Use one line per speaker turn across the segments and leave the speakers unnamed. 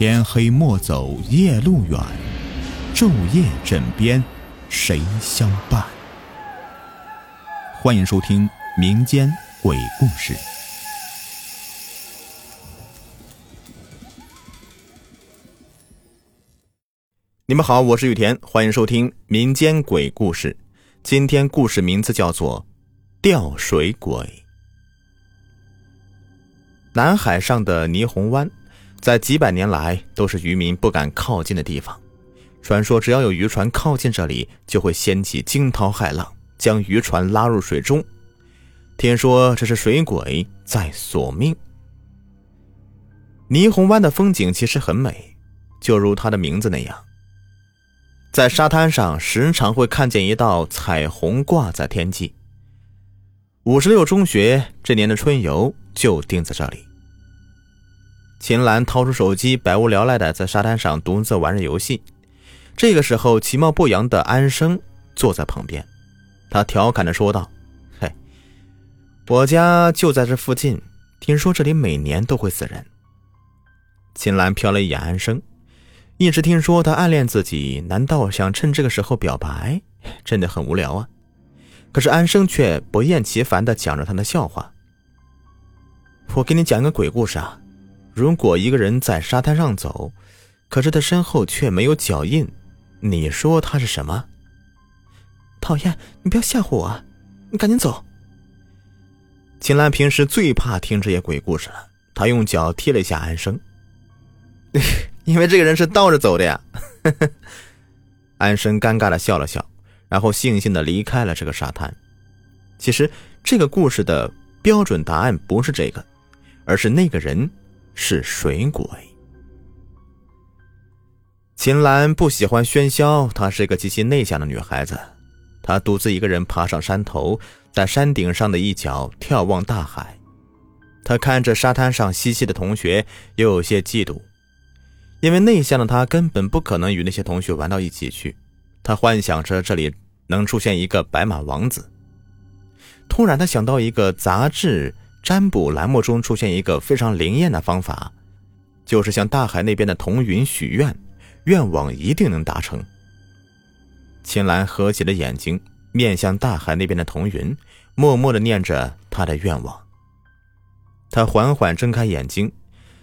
天黑莫走夜路远，昼夜枕边谁相伴？欢迎收听民间鬼故事。
你们好，我是雨田，欢迎收听民间鬼故事。今天故事名字叫做《吊水鬼》。南海上的霓虹湾。在几百年来，都是渔民不敢靠近的地方。传说，只要有渔船靠近这里，就会掀起惊涛骇浪，将渔船拉入水中。听说这是水鬼在索命。霓虹湾的风景其实很美，就如它的名字那样，在沙滩上时常会看见一道彩虹挂在天际。五十六中学这年的春游就定在这里。秦岚掏出手机，百无聊赖的在沙滩上独自玩着游戏。这个时候，其貌不扬的安生坐在旁边，他调侃的说道：“嘿，我家就在这附近，听说这里每年都会死人。”秦岚瞟了一眼安生，一直听说他暗恋自己，难道想趁这个时候表白？真的很无聊啊！可是安生却不厌其烦的讲着他的笑话：“我给你讲个鬼故事啊。”如果一个人在沙滩上走，可是他身后却没有脚印，你说他是什么？
讨厌，你不要吓唬我，你赶紧走。
秦岚平时最怕听这些鬼故事了，他用脚踢了一下安生，因为这个人是倒着走的呀。安生尴尬的笑了笑，然后悻悻的离开了这个沙滩。其实这个故事的标准答案不是这个，而是那个人。是水鬼。秦岚不喜欢喧嚣，她是一个极其内向的女孩子。她独自一个人爬上山头，在山顶上的一角眺望大海。她看着沙滩上嬉戏的同学，又有些嫉妒，因为内向的她根本不可能与那些同学玩到一起去。她幻想着这里能出现一个白马王子。突然，她想到一个杂志。占卜栏目中出现一个非常灵验的方法，就是向大海那边的童云许愿，愿望一定能达成。秦岚合起了眼睛，面向大海那边的童云，默默的念着他的愿望。他缓缓睁开眼睛，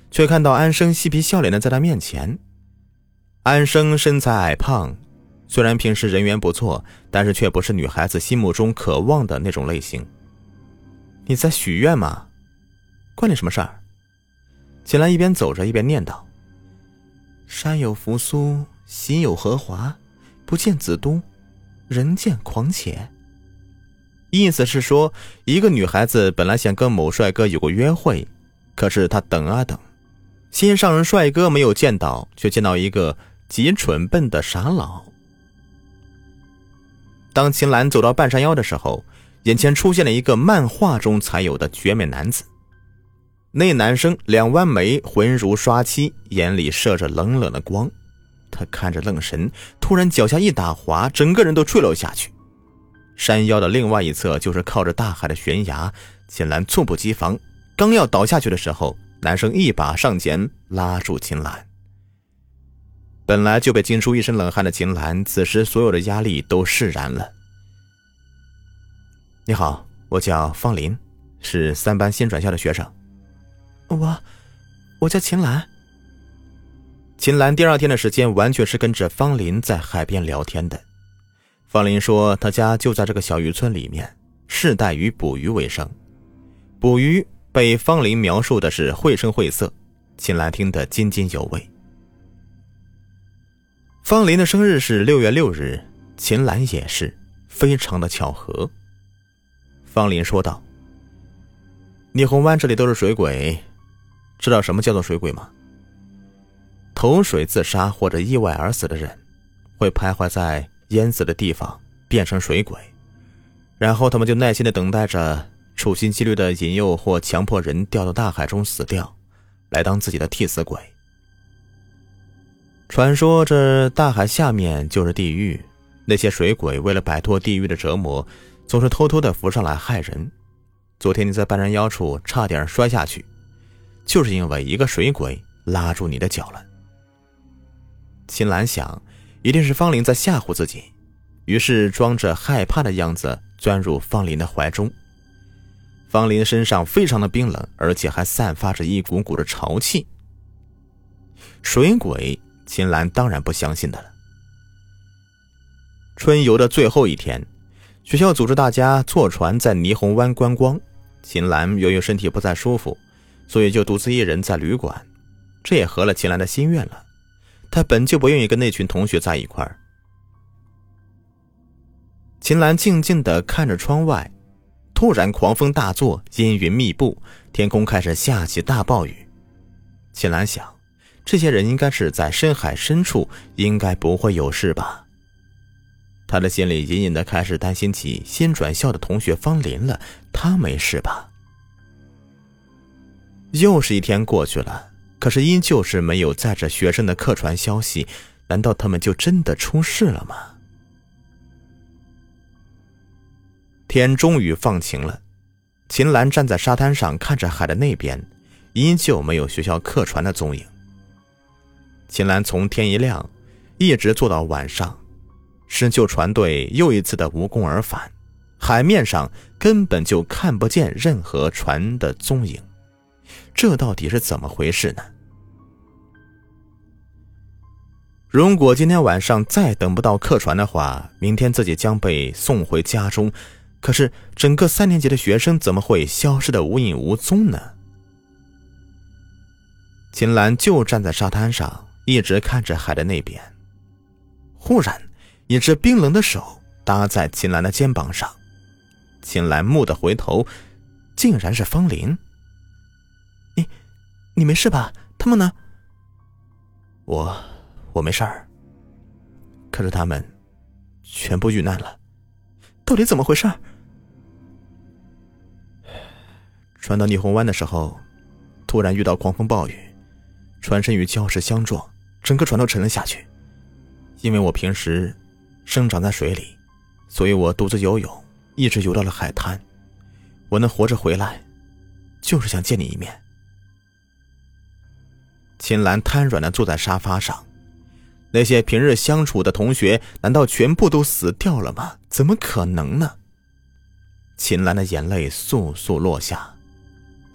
却看到安生嬉皮笑脸的在他面前。安生身材矮胖，虽然平时人缘不错，但是却不是女孩子心目中渴望的那种类型。你在许愿吗？关你什么事儿？秦岚一边走着一边念叨：“山有扶苏，心有荷华，不见子都，人见狂且。”意思是说，一个女孩子本来想跟某帅哥有个约会，可是她等啊等，心上人帅哥没有见到，却见到一个极蠢笨的傻佬。当秦岚走到半山腰的时候。眼前出现了一个漫画中才有的绝美男子，那男生两弯眉，浑如刷漆，眼里射着冷冷的光。他看着愣神，突然脚下一打滑，整个人都坠落下去。山腰的另外一侧就是靠着大海的悬崖。秦岚猝不及防，刚要倒下去的时候，男生一把上前拉住秦岚。本来就被惊出一身冷汗的秦岚，此时所有的压力都释然了。你好，我叫方林，是三班新转校的学生。
我，我叫秦岚。
秦岚第二天的时间完全是跟着方林在海边聊天的。方林说，他家就在这个小渔村里面，世代以捕鱼为生。捕鱼被方林描述的是绘声绘色，秦岚听得津津有味。方林的生日是六月六日，秦岚也是，非常的巧合。方林说道：“霓虹湾这里都是水鬼，知道什么叫做水鬼吗？投水自杀或者意外而死的人，会徘徊在淹死的地方，变成水鬼，然后他们就耐心的等待着处心积虑的引诱或强迫人掉到大海中死掉，来当自己的替死鬼。传说这大海下面就是地狱，那些水鬼为了摆脱地狱的折磨。”总是偷偷的浮上来害人。昨天你在半山腰处差点摔下去，就是因为一个水鬼拉住你的脚了。秦岚想，一定是方林在吓唬自己，于是装着害怕的样子钻入方林的怀中。方林身上非常的冰冷，而且还散发着一股股的潮气。水鬼，秦岚当然不相信的了。春游的最后一天，学校组织大家坐船在霓虹湾观光。秦岚由于身体不再舒服，所以就独自一人在旅馆。这也合了秦岚的心愿了。她本就不愿意跟那群同学在一块儿。秦岚静静的看着窗外，突然狂风大作，阴云密布，天空开始下起大暴雨。秦岚想，这些人应该是在深海深处，应该不会有事吧。他的心里隐隐的开始担心起新转校的同学方林了，他没事吧？又是一天过去了，可是依旧是没有载着学生的客船消息，难道他们就真的出事了吗？天终于放晴了，秦岚站在沙滩上看着海的那边，依旧没有学校客船的踪影。秦岚从天一亮，一直坐到晚上。施救船队又一次的无功而返，海面上根本就看不见任何船的踪影，这到底是怎么回事呢？如果今天晚上再等不到客船的话，明天自己将被送回家中。可是整个三年级的学生怎么会消失的无影无踪呢？秦岚就站在沙滩上，一直看着海的那边，忽然。一只冰冷的手搭在秦岚的肩膀上，秦岚蓦地回头，竟然是方林。
你，你没事吧？他们呢？
我，我没事儿。可是他们全部遇难了，
到底怎么回事？
船到霓虹湾的时候，突然遇到狂风暴雨，船身与礁石相撞，整个船都沉了下去。因为我平时。生长在水里，所以我独自游泳，一直游到了海滩。我能活着回来，就是想见你一面。秦岚瘫软的坐在沙发上，那些平日相处的同学，难道全部都死掉了吗？怎么可能呢？秦岚的眼泪簌簌落下。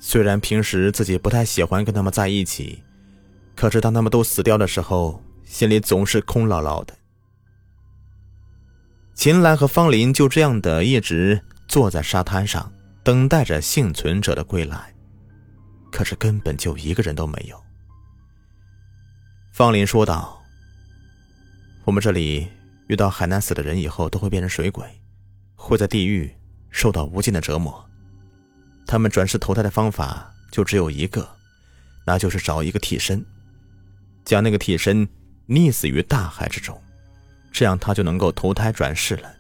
虽然平时自己不太喜欢跟他们在一起，可是当他们都死掉的时候，心里总是空落落的。秦岚和方林就这样的一直坐在沙滩上，等待着幸存者的归来，可是根本就一个人都没有。方林说道：“我们这里遇到海难死的人以后，都会变成水鬼，会在地狱受到无尽的折磨。他们转世投胎的方法就只有一个，那就是找一个替身，将那个替身溺死于大海之中。”这样他就能够投胎转世了。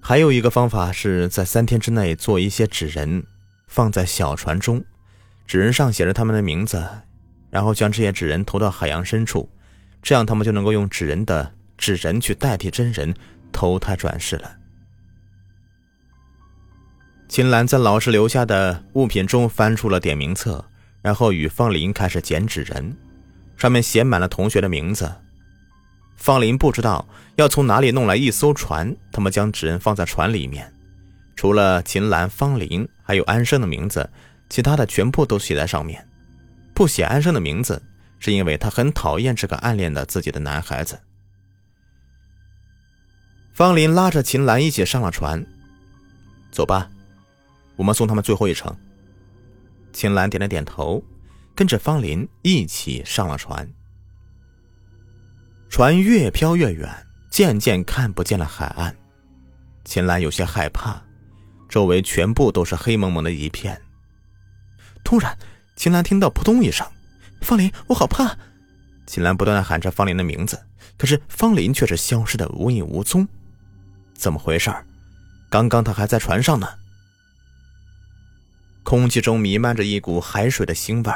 还有一个方法是在三天之内做一些纸人，放在小船中，纸人上写着他们的名字，然后将这些纸人投到海洋深处，这样他们就能够用纸人的纸人去代替真人投胎转世了。秦岚在老师留下的物品中翻出了点名册，然后与方林开始捡纸人，上面写满了同学的名字。方林不知道要从哪里弄来一艘船，他们将纸人放在船里面，除了秦岚、方林还有安生的名字，其他的全部都写在上面。不写安生的名字，是因为他很讨厌这个暗恋的自己的男孩子。方林拉着秦岚一起上了船，走吧，我们送他们最后一程。秦岚点了点头，跟着方林一起上了船。船越飘越远，渐渐看不见了海岸。秦岚有些害怕，周围全部都是黑蒙蒙的一片。突然，秦岚听到扑通一声，方林，我好怕！秦岚不断的喊着方林的名字，可是方林却是消失的无影无踪。怎么回事？刚刚他还在船上呢。空气中弥漫着一股海水的腥味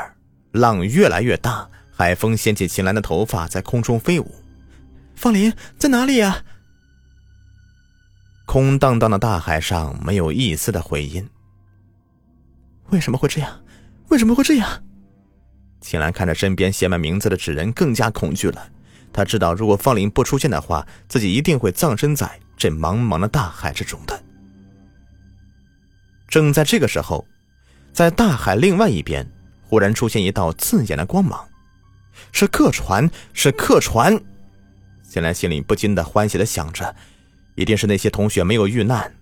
浪越来越大，海风掀起秦岚的头发，在空中飞舞。方林在哪里呀？空荡荡的大海上没有一丝的回音。为什么会这样？为什么会这样？秦岚看着身边写满名字的纸人，更加恐惧了。他知道，如果方林不出现的话，自己一定会葬身在这茫茫的大海之中的。正在这个时候，在大海另外一边，忽然出现一道刺眼的光芒，是客船，是客船。秦岚心里不禁的欢喜的想着，一定是那些同学没有遇难。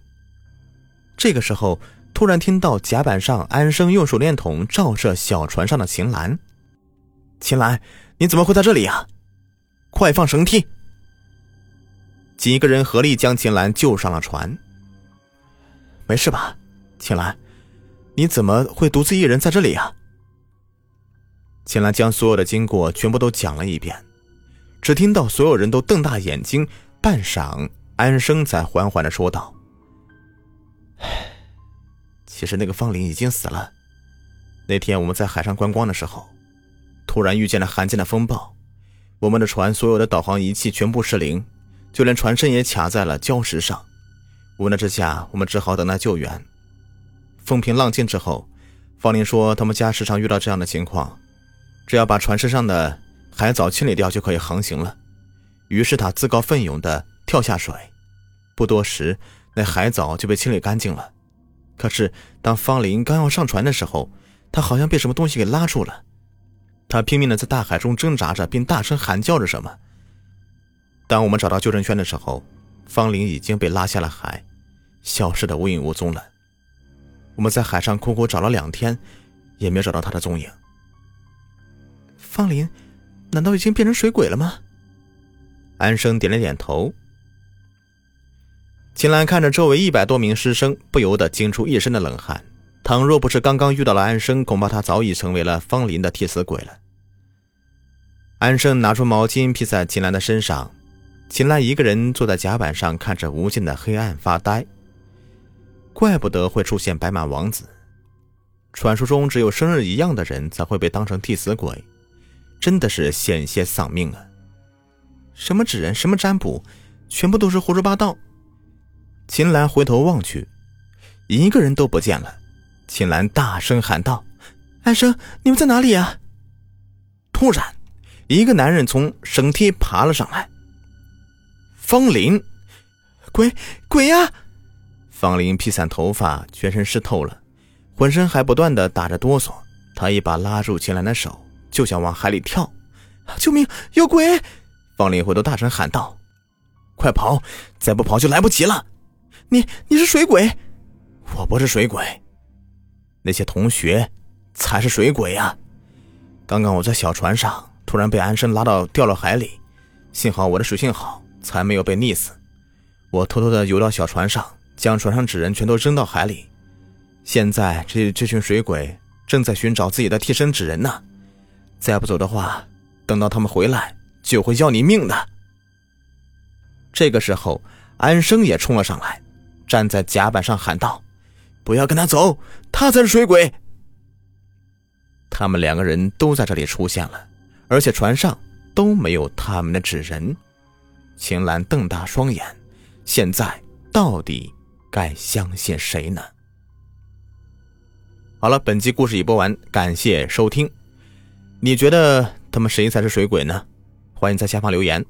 这个时候，突然听到甲板上安生用手电筒照射小船上的秦岚。秦岚，你怎么会在这里呀？快放绳梯！几个人合力将秦岚救上了船。没事吧，秦岚？你怎么会独自一人在这里呀？秦岚将所有的经过全部都讲了一遍，只听到所有人都瞪大眼睛。半晌，安生才缓缓的说道：“唉其实那个方林已经死了。那天我们在海上观光的时候，突然遇见了罕见的风暴。”我们的船所有的导航仪器全部失灵，就连船身也卡在了礁石上。无奈之下，我们只好等待救援。风平浪静之后，方林说他们家时常遇到这样的情况，只要把船身上的海藻清理掉就可以航行了。于是他自告奋勇地跳下水，不多时，那海藻就被清理干净了。可是当方林刚要上船的时候，他好像被什么东西给拉住了。他拼命的在大海中挣扎着，并大声喊叫着什么。当我们找到救生圈的时候，方林已经被拉下了海，消失的无影无踪了。我们在海上苦苦找了两天，也没有找到他的踪影。
方林，难道已经变成水鬼了吗？
安生点了点头。秦岚看着周围一百多名师生，不由得惊出一身的冷汗。倘若不是刚刚遇到了安生，恐怕他早已成为了方林的替死鬼了。安生拿出毛巾披在秦岚的身上，秦岚一个人坐在甲板上，看着无尽的黑暗发呆。怪不得会出现白马王子，传说中只有生日一样的人才会被当成替死鬼，真的是险些丧命啊！什么纸人，什么占卜，全部都是胡说八道。秦岚回头望去，一个人都不见了。秦岚大声喊道：“
安生，你们在哪里啊？”
突然。一个男人从绳梯爬了上来。方林，
鬼鬼呀！
方林披散头发，全身湿透了，浑身还不断的打着哆嗦。他一把拉住秦岚的手，就想往海里跳。
救命！有鬼！
方林回头大声喊道：“快跑！再不跑就来不及了！”
你你是水鬼？
我不是水鬼，那些同学才是水鬼呀！刚刚我在小船上。突然被安生拉到掉了海里，幸好我的水性好，才没有被溺死。我偷偷的游到小船上，将船上纸人全都扔到海里。现在这这群水鬼正在寻找自己的替身纸人呢。再不走的话，等到他们回来就会要你命的。这个时候，安生也冲了上来，站在甲板上喊道：“不要跟他走，他才是水鬼。”他们两个人都在这里出现了。而且船上都没有他们的纸人，秦岚瞪大双眼，现在到底该相信谁呢？好了，本集故事已播完，感谢收听。你觉得他们谁才是水鬼呢？欢迎在下方留言。